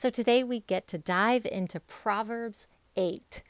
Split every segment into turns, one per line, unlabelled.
So today we get to dive into Proverbs 8.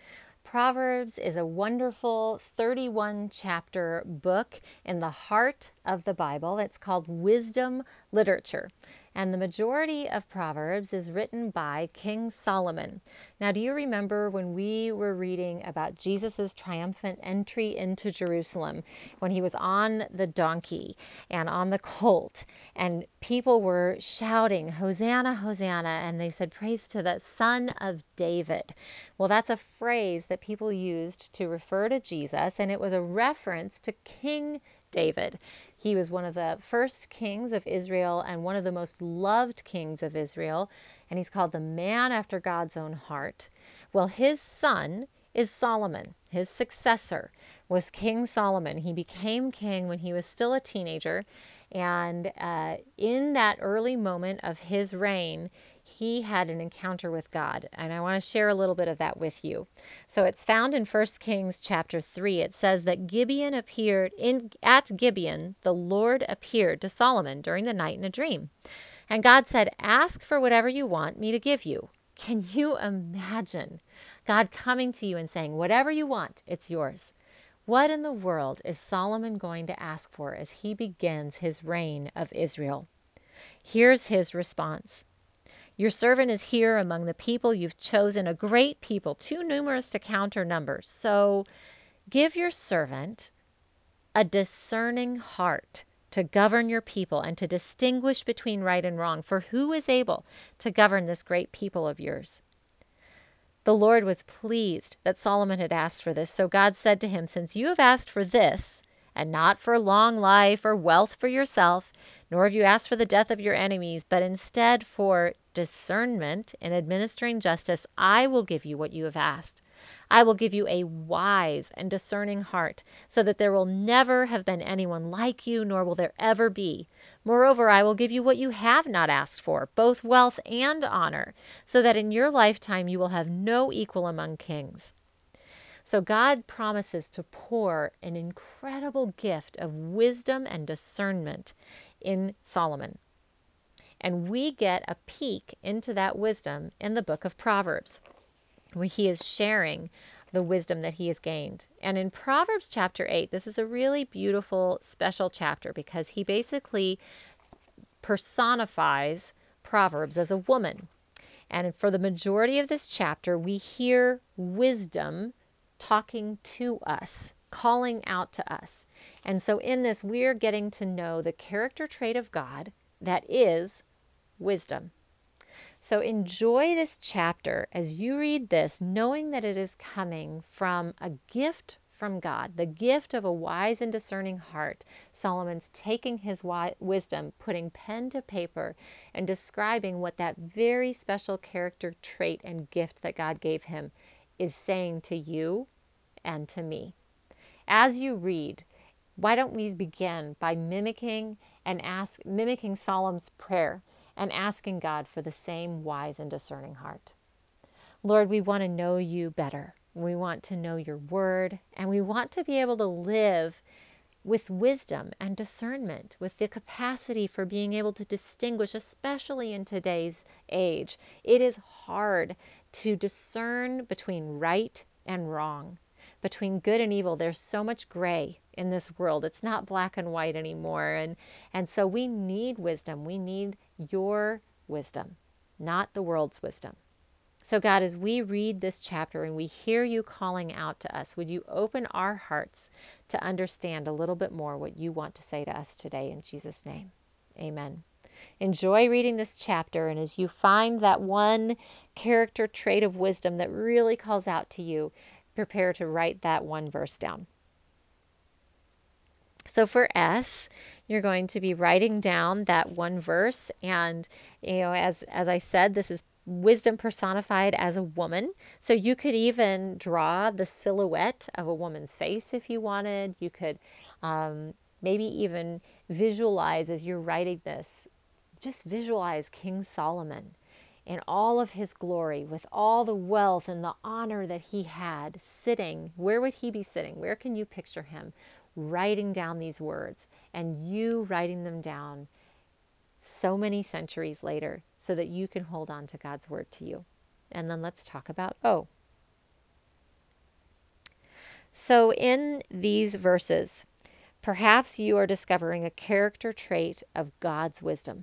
Proverbs is a wonderful 31 chapter book in the heart of the Bible. It's called Wisdom Literature. And the majority of Proverbs is written by King Solomon. Now, do you remember when we were reading about Jesus' triumphant entry into Jerusalem when he was on the donkey and on the colt, and people were shouting, Hosanna, Hosanna, and they said, Praise to the Son of David. Well, that's a phrase that people used to refer to Jesus, and it was a reference to King David. He was one of the first kings of Israel and one of the most loved kings of Israel, and he's called the man after God's own heart. Well, his son is Solomon. His successor was King Solomon. He became king when he was still a teenager, and uh, in that early moment of his reign, he had an encounter with God. And I want to share a little bit of that with you. So it's found in 1 Kings chapter 3. It says that Gibeon appeared in at Gibeon, the Lord appeared to Solomon during the night in a dream. And God said, "Ask for whatever you want me to give you." Can you imagine God coming to you and saying, "Whatever you want, it's yours." What in the world is Solomon going to ask for as he begins his reign of Israel? Here's his response your servant is here among the people you've chosen, a great people, too numerous to count or number. So give your servant a discerning heart to govern your people and to distinguish between right and wrong. For who is able to govern this great people of yours? The Lord was pleased that Solomon had asked for this. So God said to him, Since you have asked for this, and not for long life or wealth for yourself, nor have you asked for the death of your enemies, but instead for discernment in administering justice, I will give you what you have asked. I will give you a wise and discerning heart, so that there will never have been anyone like you, nor will there ever be. Moreover, I will give you what you have not asked for, both wealth and honor, so that in your lifetime you will have no equal among kings. So God promises to pour an incredible gift of wisdom and discernment in Solomon. And we get a peek into that wisdom in the book of Proverbs, where he is sharing the wisdom that he has gained. And in Proverbs chapter 8, this is a really beautiful, special chapter because he basically personifies Proverbs as a woman. And for the majority of this chapter, we hear wisdom talking to us, calling out to us. And so in this, we're getting to know the character trait of God that is wisdom. So enjoy this chapter as you read this, knowing that it is coming from a gift from God, the gift of a wise and discerning heart. Solomon's taking his wisdom, putting pen to paper, and describing what that very special character trait and gift that God gave him is saying to you and to me. As you read, why don't we begin by mimicking and ask mimicking Solomon's prayer and asking God for the same wise and discerning heart. Lord, we want to know you better. We want to know your word and we want to be able to live with wisdom and discernment, with the capacity for being able to distinguish, especially in today's age. It is hard to discern between right and wrong between good and evil. There's so much gray in this world. It's not black and white anymore. And, and so we need wisdom. We need your wisdom, not the world's wisdom. So, God, as we read this chapter and we hear you calling out to us, would you open our hearts to understand a little bit more what you want to say to us today in Jesus' name? Amen. Enjoy reading this chapter, and as you find that one character trait of wisdom that really calls out to you, prepare to write that one verse down. So for S, you're going to be writing down that one verse and you know as as I said this is wisdom personified as a woman. So you could even draw the silhouette of a woman's face if you wanted. You could um, maybe even visualize as you're writing this, just visualize King Solomon in all of his glory, with all the wealth and the honor that he had, sitting, where would he be sitting? Where can you picture him writing down these words and you writing them down so many centuries later so that you can hold on to God's word to you. And then let's talk about O. So, in these verses, perhaps you are discovering a character trait of God's wisdom.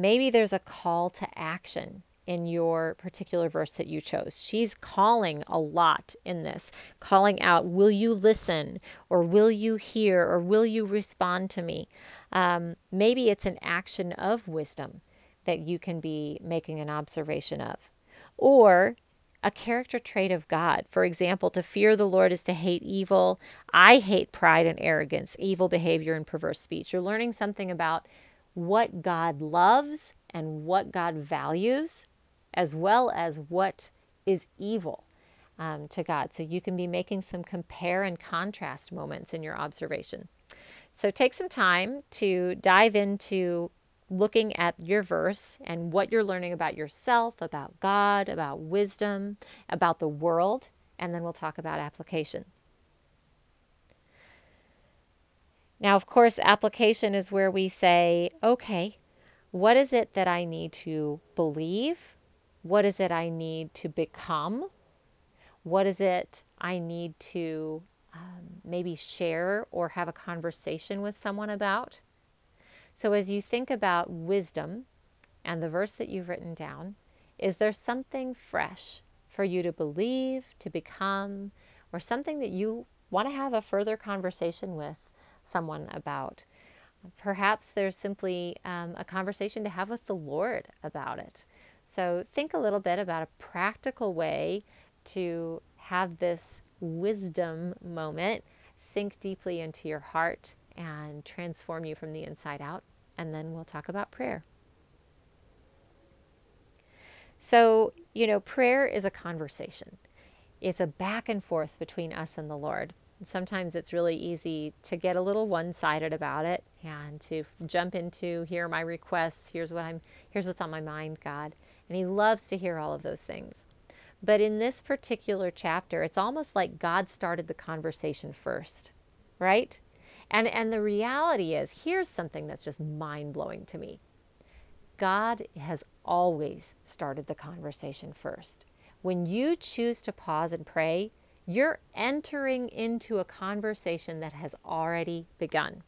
Maybe there's a call to action in your particular verse that you chose. She's calling a lot in this, calling out, Will you listen? Or will you hear? Or will you respond to me? Um, maybe it's an action of wisdom that you can be making an observation of. Or a character trait of God. For example, to fear the Lord is to hate evil. I hate pride and arrogance, evil behavior, and perverse speech. You're learning something about what God loves and what God values as well as what is evil um, to God. So you can be making some compare and contrast moments in your observation. So take some time to dive into looking at your verse and what you're learning about yourself, about God, about wisdom, about the world, and then we'll talk about application. Now, of course, application is where we say, okay, what is it that I need to believe? What is it I need to become? What is it I need to um, maybe share or have a conversation with someone about? So, as you think about wisdom and the verse that you've written down, is there something fresh for you to believe, to become, or something that you want to have a further conversation with someone about? Perhaps there's simply um, a conversation to have with the Lord about it. So think a little bit about a practical way to have this wisdom moment sink deeply into your heart and transform you from the inside out. And then we'll talk about prayer. So, you know, prayer is a conversation. It's a back and forth between us and the Lord. And sometimes it's really easy to get a little one-sided about it and to jump into here are my requests, here's what I'm here's what's on my mind, God. And he loves to hear all of those things. But in this particular chapter, it's almost like God started the conversation first, right? And and the reality is, here's something that's just mind-blowing to me. God has always started the conversation first. When you choose to pause and pray, you're entering into a conversation that has already begun.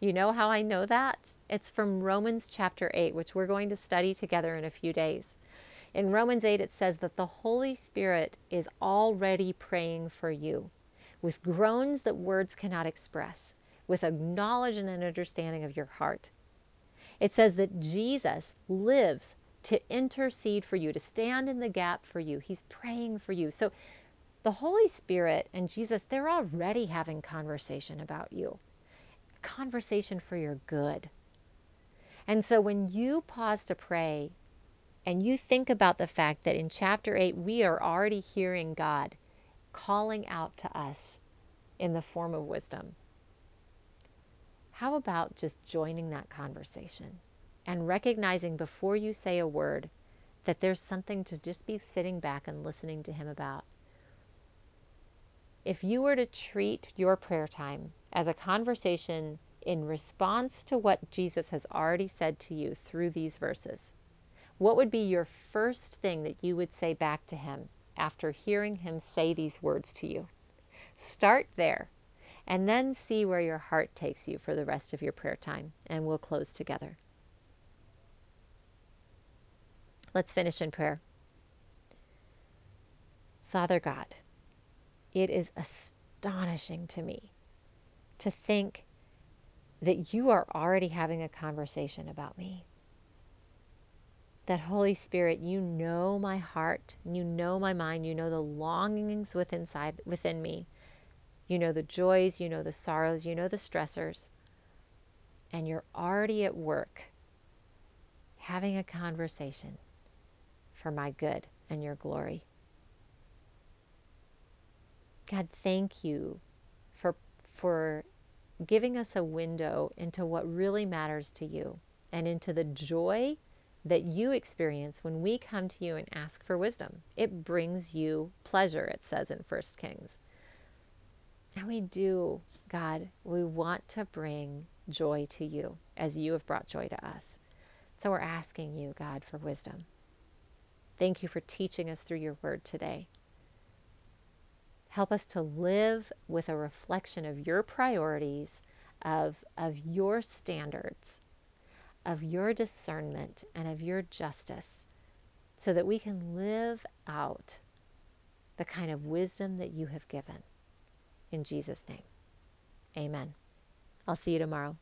You know how I know that? It's from Romans chapter 8, which we're going to study together in a few days. In Romans 8, it says that the Holy Spirit is already praying for you with groans that words cannot express, with a knowledge and an understanding of your heart. It says that Jesus lives to intercede for you, to stand in the gap for you. He's praying for you. So the Holy Spirit and Jesus, they're already having conversation about you conversation for your good. And so when you pause to pray and you think about the fact that in chapter 8 we are already hearing God calling out to us in the form of wisdom, how about just joining that conversation and recognizing before you say a word that there's something to just be sitting back and listening to Him about? If you were to treat your prayer time as a conversation in response to what Jesus has already said to you through these verses, what would be your first thing that you would say back to him after hearing him say these words to you? Start there and then see where your heart takes you for the rest of your prayer time, and we'll close together. Let's finish in prayer. Father God, it is astonishing to me to think that you are already having a conversation about me. That Holy Spirit, you know my heart, you know my mind, you know the longings within inside within me. You know the joys, you know the sorrows, you know the stressors. And you're already at work having a conversation for my good and your glory. God, thank you for for giving us a window into what really matters to you and into the joy that you experience when we come to you and ask for wisdom. It brings you pleasure, it says in 1 Kings. And we do, God, we want to bring joy to you as you have brought joy to us. So we're asking you, God, for wisdom. Thank you for teaching us through your word today. Help us to live with a reflection of your priorities, of, of your standards, of your discernment, and of your justice, so that we can live out the kind of wisdom that you have given. In Jesus' name, amen. I'll see you tomorrow.